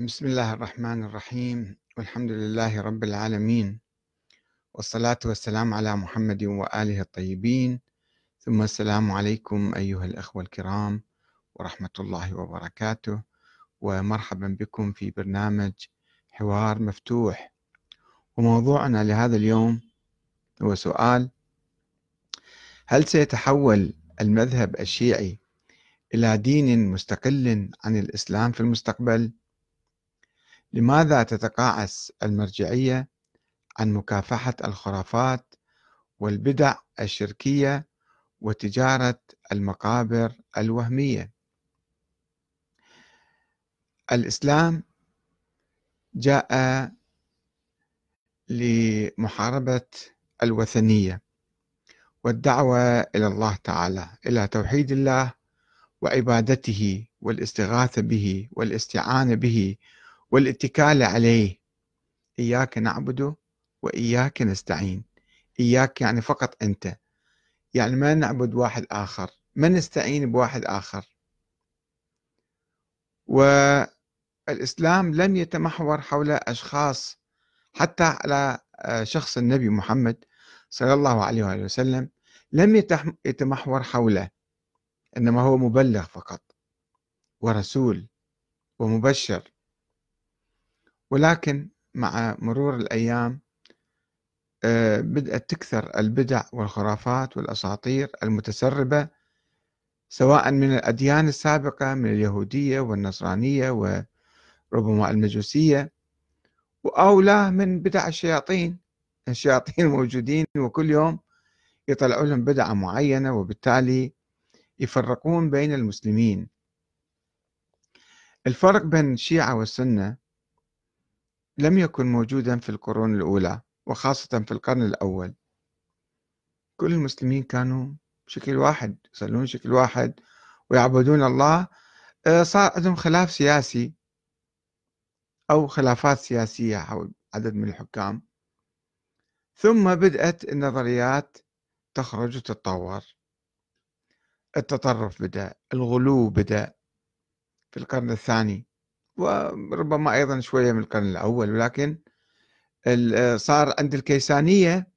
بسم الله الرحمن الرحيم. والحمد لله رب العالمين. والصلاة والسلام على محمد وآله الطيبين. ثم السلام عليكم أيها الأخوة الكرام ورحمة الله وبركاته. ومرحبا بكم في برنامج حوار مفتوح. وموضوعنا لهذا اليوم هو سؤال هل سيتحول المذهب الشيعي إلى دين مستقل عن الإسلام في المستقبل؟ لماذا تتقاعس المرجعية عن مكافحة الخرافات والبدع الشركية وتجارة المقابر الوهمية؟ الإسلام جاء لمحاربة الوثنية والدعوة إلى الله تعالى إلى توحيد الله وعبادته والاستغاثة به والاستعانة به والاتكال عليه. إياك نعبد وإياك نستعين. إياك يعني فقط أنت. يعني ما نعبد واحد آخر. ما نستعين بواحد آخر. والإسلام لم يتمحور حول أشخاص. حتى على شخص النبي محمد صلى الله عليه وآله وسلم لم يتمحور حوله. إنما هو مبلغ فقط. ورسول. ومبشر. ولكن مع مرور الأيام بدأت تكثر البدع والخرافات والأساطير المتسربة سواء من الأديان السابقة من اليهودية والنصرانية وربما المجوسية أو لا من بدع الشياطين. الشياطين موجودين وكل يوم يطلعوا لهم بدعة معينة وبالتالي يفرقون بين المسلمين. الفرق بين الشيعة والسنة لم يكن موجودا في القرون الأولى وخاصة في القرن الأول. كل المسلمين كانوا بشكل واحد يصلون بشكل واحد ويعبدون الله. آه، صار عندهم خلاف سياسي أو خلافات سياسية حول عدد من الحكام. ثم بدأت النظريات تخرج وتتطور. التطرف بدأ الغلو بدأ في القرن الثاني. وربما أيضا شوية من القرن الأول ولكن صار عند الكيسانية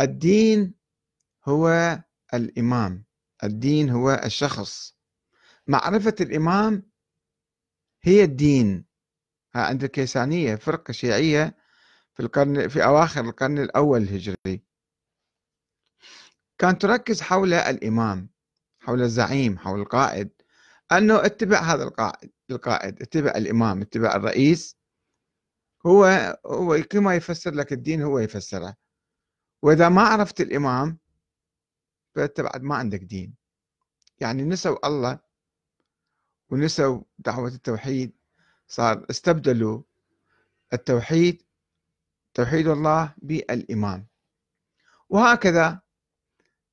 الدين هو الإمام الدين هو الشخص. معرفة الإمام هي الدين. عند الكيسانية فرقة شيعية في القرن في أواخر القرن الأول الهجري. كانت تركز حول الإمام حول الزعيم حول القائد أنه اتبع هذا القائد. القائد اتبع الإمام اتبع الرئيس. هو هو كما يفسر لك الدين هو يفسره. وإذا ما عرفت الإمام فأنت بعد ما عندك دين. يعني نسوا الله ونسوا دعوة التوحيد. صار استبدلوا التوحيد توحيد الله بالإمام. وهكذا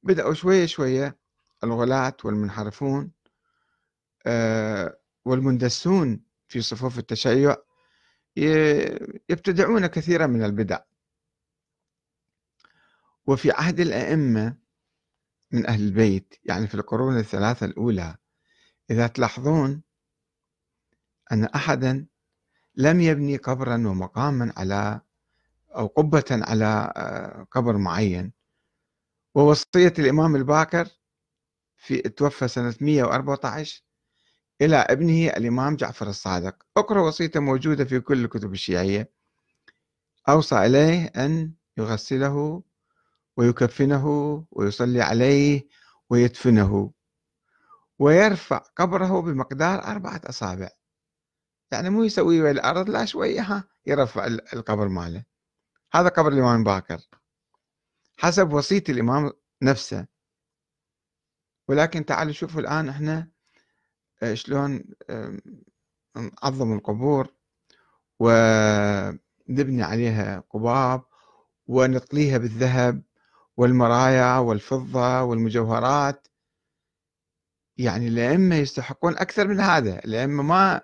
بدأوا شوية شوية الغلاة والمنحرفون آه، والمندسون في صفوف التشيع يبتدعون كثيرا من البدع. وفي عهد الأئمة من أهل البيت يعني في القرون الثلاثة الأولى إذا تلاحظون أن أحدا لم يبني قبرا ومقاما على أو قبة على آه، قبر معين. ووصية الإمام الباكر في توفى سنة 114 إلى ابنه الإمام جعفر الصادق. أقرأ وصيته موجودة في كل الكتب الشيعية. أوصى إليه أن يغسله ويكفنه ويصلي عليه ويدفنه ويرفع قبره بمقدار أربعة أصابع. يعني مو يسوي الأرض لا شوية ها يرفع القبر ماله. هذا قبر الإمام باكر. حسب وصية الإمام نفسه. ولكن تعالوا شوفوا الآن إحنا شلون نعظم القبور ونبني عليها قباب ونطليها بالذهب والمرايا والفضة والمجوهرات. يعني الأئمة يستحقون أكثر من هذا. الأئمة ما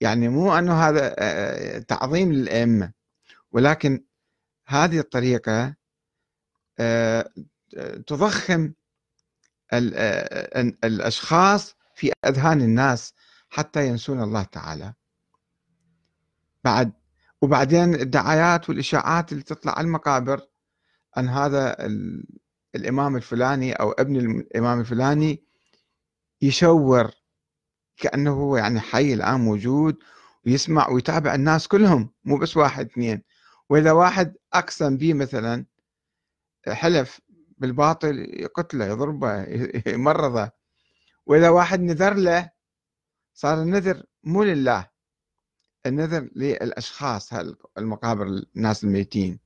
يعني مو أنه هذا آه، تعظيم للأئمة ولكن هذه الطريقة آه، تضخم الأشخاص في أذهان الناس حتى ينسون الله تعالى. بعد وبعدين الدعايات والإشاعات اللي تطلع على المقابر أن هذا الإمام الفلاني أو ابن الإمام الفلاني يشور كأنه هو يعني حي الآن موجود ويسمع ويتابع الناس كلهم مو بس واحد اثنين. وإذا واحد أقسم به مثلا حلف بالباطل يقتله يضربه يمرضه وإذا واحد نذر له صار النذر مو لله النذر للأشخاص المقابر الناس الميتين.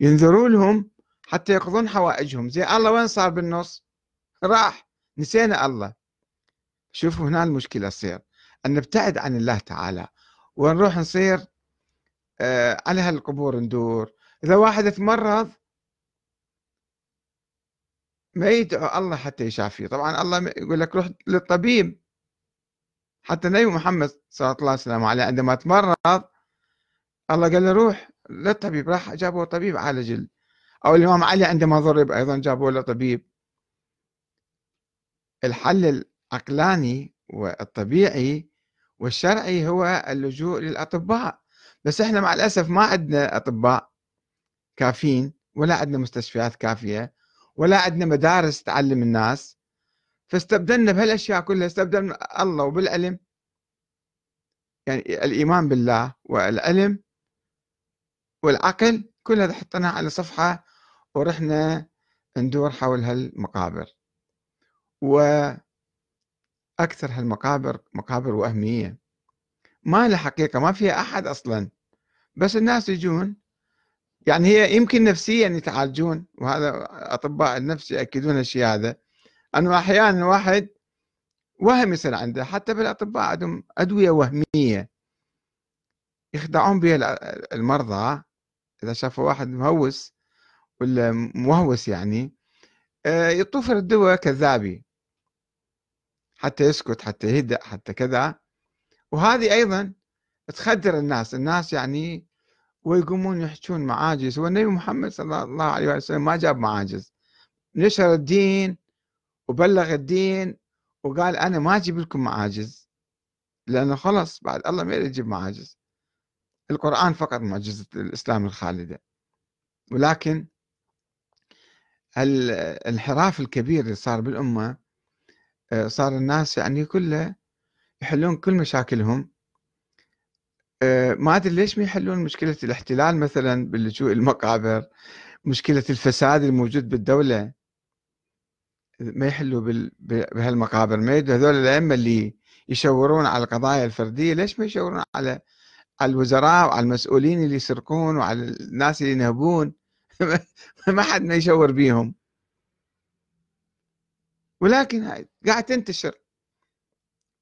ينذروا لهم حتى يقضون حوائجهم. زي الله وين صار بالنص؟ راح. نسينا الله. شوفوا هنا المشكلة تصير. أن نبتعد عن الله تعالى. ونروح نصير؟ آه على هالقبور ندور. إذا واحد تمرض ما يدعو الله حتى يشافيه. طبعا الله يقول لك روح للطبيب. حتى النبي محمد صلى الله عليه وسلم عليه عندما تمرض الله قال له روح للطبيب. راح جابوا طبيب عالج أو الإمام علي عندما ضرب أيضا جابوا له طبيب الحل العقلاني والطبيعي والشرعي هو اللجوء للأطباء. بس إحنا مع الأسف ما عندنا أطباء كافيين ولا عندنا مستشفيات كافية. ولا عندنا مدارس تعلم الناس. فاستبدلنا بهالأشياء كلها استبدلنا الله وبالعلم. يعني الإيمان بالله والعلم والعقل كلها هذا حطيناها على صفحة ورحنا ندور حول هالمقابر. وأكثر هالمقابر مقابر وهمية. ما لها حقيقة ما فيها أحد أصلا. بس الناس يجون يعني هي يمكن نفسيا يتعالجون وهذا أطباء النفس يأكدون الشيء هذا. أنه أحيانا واحد وهم يصير عنده حتى بالأطباء عندهم أدوية وهمية يخدعون بها المرضى. إذا شافوا واحد مهوس ولا موهوس يعني آه، يطوفر الدواء كذابي. حتى يسكت حتى يهدأ حتى كذا. وهذه أيضا تخدر الناس. الناس يعني ويقومون يحجون معاجز. والنبي محمد صلى الله عليه وسلم ما جاب معاجز. نشر الدين وبلغ الدين وقال أنا ما أجيب لكم معاجز. لأنه خلص بعد الله ما يجيب معاجز. القرآن فقط معجزة الإسلام الخالدة. ولكن الانحراف الكبير اللي صار بالأمة آه، صار الناس يعني كله يحلون كل مشاكلهم. ما أدري ليش ما يحلون مشكلة الاحتلال مثلا باللجوء المقابر مشكلة الفساد الموجود بالدولة؟ ما يحلوا بهالمقابر ما هذول الأئمة اللي يشورون على القضايا الفردية ليش ما يشورون على على الوزراء وعلى المسؤولين اللي يسرقون وعلى الناس اللي ينهبون؟ ما حد ما يشور بيهم. ولكن قاعد تنتشر.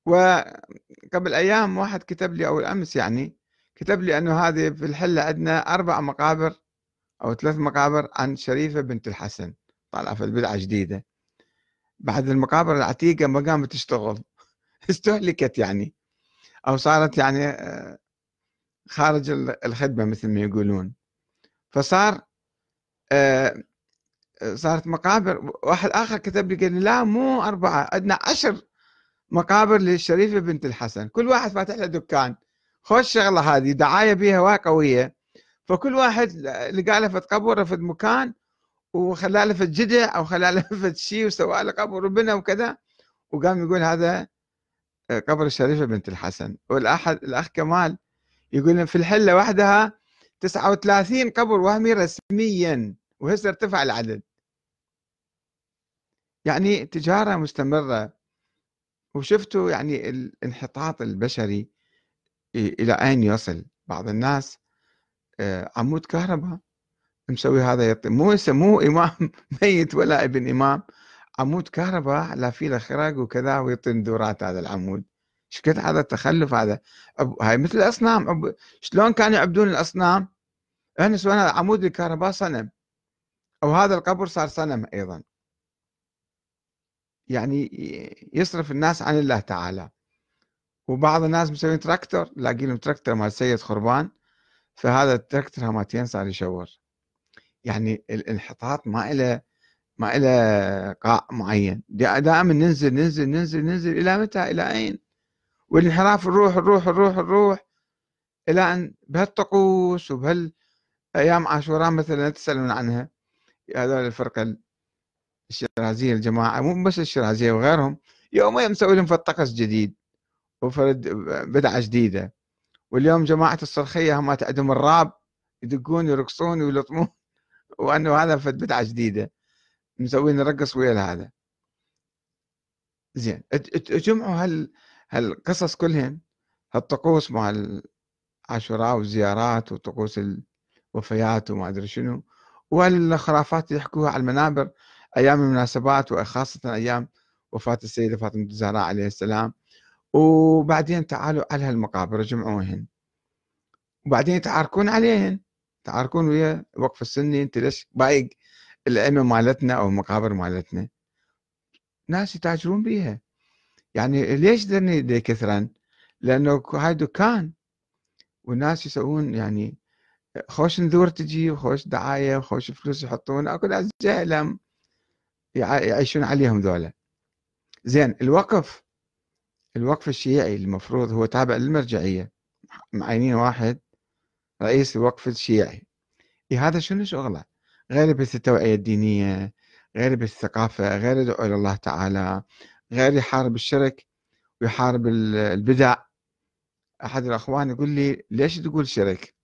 وقبل أيام واحد كتب لي أو امس يعني كتب لي أنه هذه في الحلة عندنا أربع مقابر أو ثلاث مقابر عن شريفة بنت الحسن طالعة في البدعه جديدة. بعد المقابر العتيقة ما قامت تشتغل استهلكت يعني. أو صارت يعني آه، خارج الخدمة مثل ما يقولون. فصار آه، صارت مقابر واحد آخر كتب لي قال لي لا مو أربعة عندنا عشر مقابر للشريفه بنت الحسن. كل واحد فاتح له دكان. خوش شغلة هذه دعاية بها قويه فكل واحد لقى له فد قبر فد مكان وخلى له فد جدع أو خلى له فد شيء وسوى له قبر وبنى وكذا. وقام يقول هذا آه، قبر الشريفه بنت الحسن. والأحد الأخ كمال يقول في الحلة وحدها 39 قبر وهمي رسميا وهسه ارتفع العدد. يعني تجارة مستمرة. وشفتوا يعني الانحطاط البشري إلى أين يصل؟ بعض الناس آه، عمود كهرباء مسوي هذا يطي مو مو إمام ميت ولا ابن إمام عمود كهرباء لا في له خرق وكذا ويطي ندورات هذا العمود. إيش هذا التخلف هذا؟ هاي مثل الأصنام شلون كانوا يعبدون الأصنام؟ إحنا سوينا عمود الكهرباء صنم أو هذا القبر صار صنم أيضا. يعني يصرف الناس عن الله تعالى. وبعض الناس مسوين تراكتور لاقي لهم تراكتور مال سيد خربان فهذا التراكتور همتين صار يشور. يعني الانحطاط ما إله ما إله قاع معين. دائما ننزل ننزل ننزل ننزل إلى متى؟ إلى أين؟ والانحراف الروح الروح الروح الروح. إلى أن بهالطقوس وبهالأيام عاشوراء مثلا تسألون عنها. هذول الفرقة الشيرازية الجماعة مو بس الشيرازية وغيرهم يوميا مسوي لهم طقس جديد وفرد بدعة جديدة. واليوم جماعة الصرخية هم عندهم الراب يدقون يرقصون ويلطمون وأنه هذا فد بدعة جديدة. مسوين نرقص ويا هذا. زين جمعوا هال هالقصص كلهن. هالطقوس مع العاشوراء والزيارات وطقوس الوفيات وما أدري شنو. والخرافات اللي يحكوها على المنابر. أيام المناسبات وخاصه أيام وفاة السيدة فاطمة الزهراء عليه السلام. وبعدين تعالوا على هالمقابر جمعوهن وبعدين يتعاركون عليهن. تعاركون ويا وقف السني أنت ليش بايق الائمه مالتنا أو المقابر مالتنا؟ ناس يتاجرون بيها. يعني ليش ذني دي كثرا؟ لأنه هاي دكان والناس يسوون يعني خوش نذور تجي وخوش دعاية وخوش فلوس يحطون. أكو ناس جهلم يعيشون عليهم ذولا. زين الوقف الوقف الشيعي المفروض هو تابع للمرجعية. معينين واحد رئيس الوقف الشيعي. إيه هذا شنو شغله؟ غير بس التوعية الدينية غير بالثقافة غير يدعو إلى الله تعالى غير يحارب الشرك ويحارب البدع. أحد الأخوان يقول لي ليش تقول شرك؟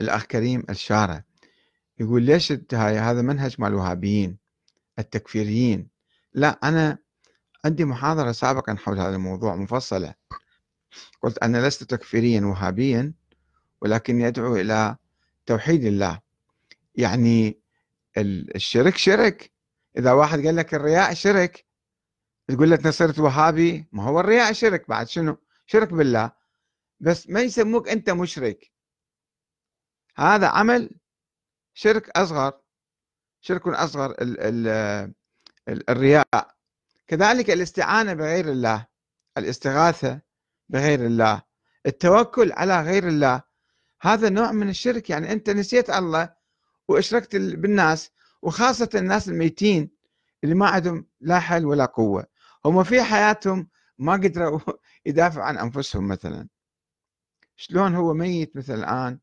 الأخ كريم الشارع. يقول ليش هاي هذا منهج مع الوهابيين التكفيريين؟ لا أنا عندي محاضرة سابقا حول هذا الموضوع مفصلة. قلت أنا لست تكفيريا وهابيا ولكني أدعو إلى توحيد الله. يعني الشرك شرك. إذا واحد قال لك الرياء شرك تقول لك صرت وهابي؟ ما هو الرياء شرك بعد شنو؟ شرك بالله. بس ما يسموك أنت مشرك. هذا عمل شرك أصغر شرك أصغر ال ال ال الرياء. كذلك الاستعانة بغير الله الاستغاثة بغير الله التوكل على غير الله. هذا نوع من الشرك يعني أنت نسيت الله وأشركت بالناس وخاصة الناس الميتين اللي ما عندهم لا حل ولا قوة. هم في حياتهم ما قدروا يدافعوا عن أنفسهم مثلا. شلون هو ميت مثل الآن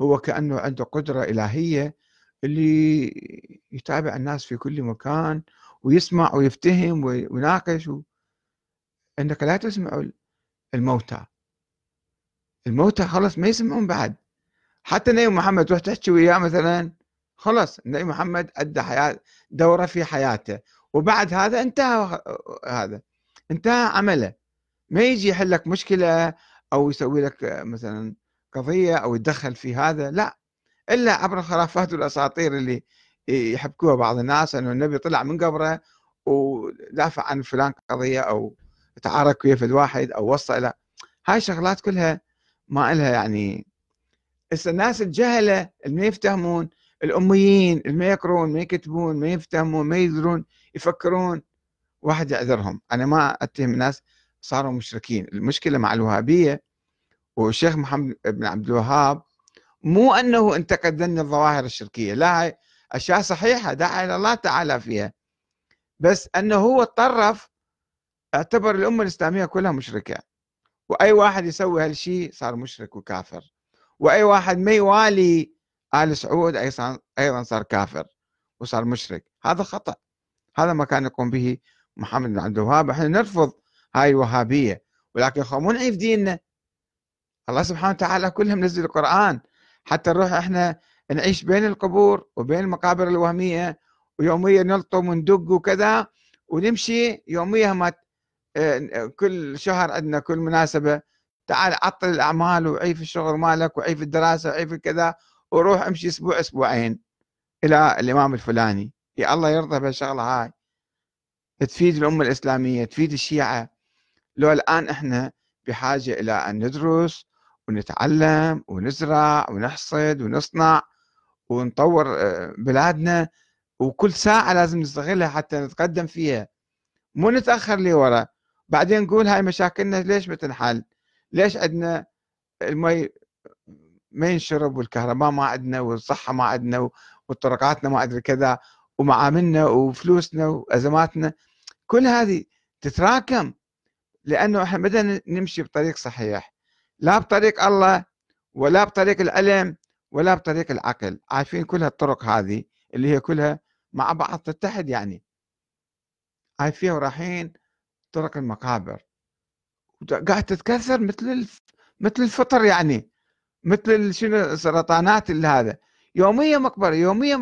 هو كأنه عنده قدرة إلهية اللي يتابع الناس في كل مكان ويسمع ويفتهم ويناقش و... إنك لا تسمع الموتى. الموتى خلص ما يسمعون بعد. حتى نبي محمد تروح تحكي وياه مثلا خلص النبي محمد أدى حياة دوره في حياته. وبعد هذا انتهى هذا انتهى عمله. ما يجي يحل لك مشكلة أو يسوي لك مثلا قضية أو يتدخل في هذا لا. إلا عبر الخرافات والأساطير اللي يحبكوها بعض الناس أنه النبي طلع من قبره ودافع عن فلان قضية أو تعارك ويا فد واحد أو وصى إلى. هاي شغلات كلها ما إلها يعني. الناس الجهلة اللي ما يفتهمون الأميين اللي ما يقرون ما يكتبون ما يفتهمون ما يدرون يفكرون واحد يعذرهم. أنا ما أتهم الناس صاروا مشركين. المشكلة مع الوهابية والشيخ محمد بن عبد الوهاب مو أنه انتقد ذني الظواهر الشركية لا هاي أشياء صحيحة دعا إلى الله تعالى فيها بس أنه هو تطرف اعتبر الأمة الإسلامية كلها مشركة وأي واحد يسوي هالشيء صار مشرك وكافر وأي واحد ما يوالي آل سعود أيضا صار كافر وصار مشرك هذا خطأ هذا ما كان يقوم به محمد بن عبد الوهاب إحنا نرفض هاي الوهابية ولكن مو نعيف ديننا الله سبحانه وتعالى كلهم نزل القرآن. حتى نروح إحنا نعيش بين القبور وبين المقابر الوهمية ويوميا نلطم وندق وكذا ونمشي يوميا ما آه، كل شهر عندنا كل مناسبة. تعال عطل الأعمال وعيف الشغل مالك وعيف الدراسة وعيف كذا وروح امشي أسبوع أسبوعين إلى الإمام الفلاني. يا الله يرضى بهالشغلة هاي. تفيد الأمة الإسلامية تفيد الشيعة. لو الآن إحنا بحاجة إلى أن ندرس ونتعلم ونزرع ونحصد ونصنع ونطور آه، بلادنا وكل ساعة لازم نستغلها حتى نتقدم فيها. مو نتأخر لورا. بعدين نقول هاي مشاكلنا ليش بتنحل ليش عندنا المي ما ينشرب والكهرباء ما عندنا والصحة ما عندنا وطرقاتنا ما أدري كذا ومعاملنا وفلوسنا وأزماتنا. كل هذه تتراكم لأنه إحنا بدنا نمشي بطريق صحيح. لا بطريق الله ولا بطريق العلم ولا بطريق العقل. عارفين كل الطرق هذه اللي هي كلها مع بعض تتحد يعني. فيها ورايحين طرق المقابر. قاعد تتكسر مثل. مثل الفطر يعني. مثل شنو السرطانات اللي هذا. يوميا مقبرة يوميا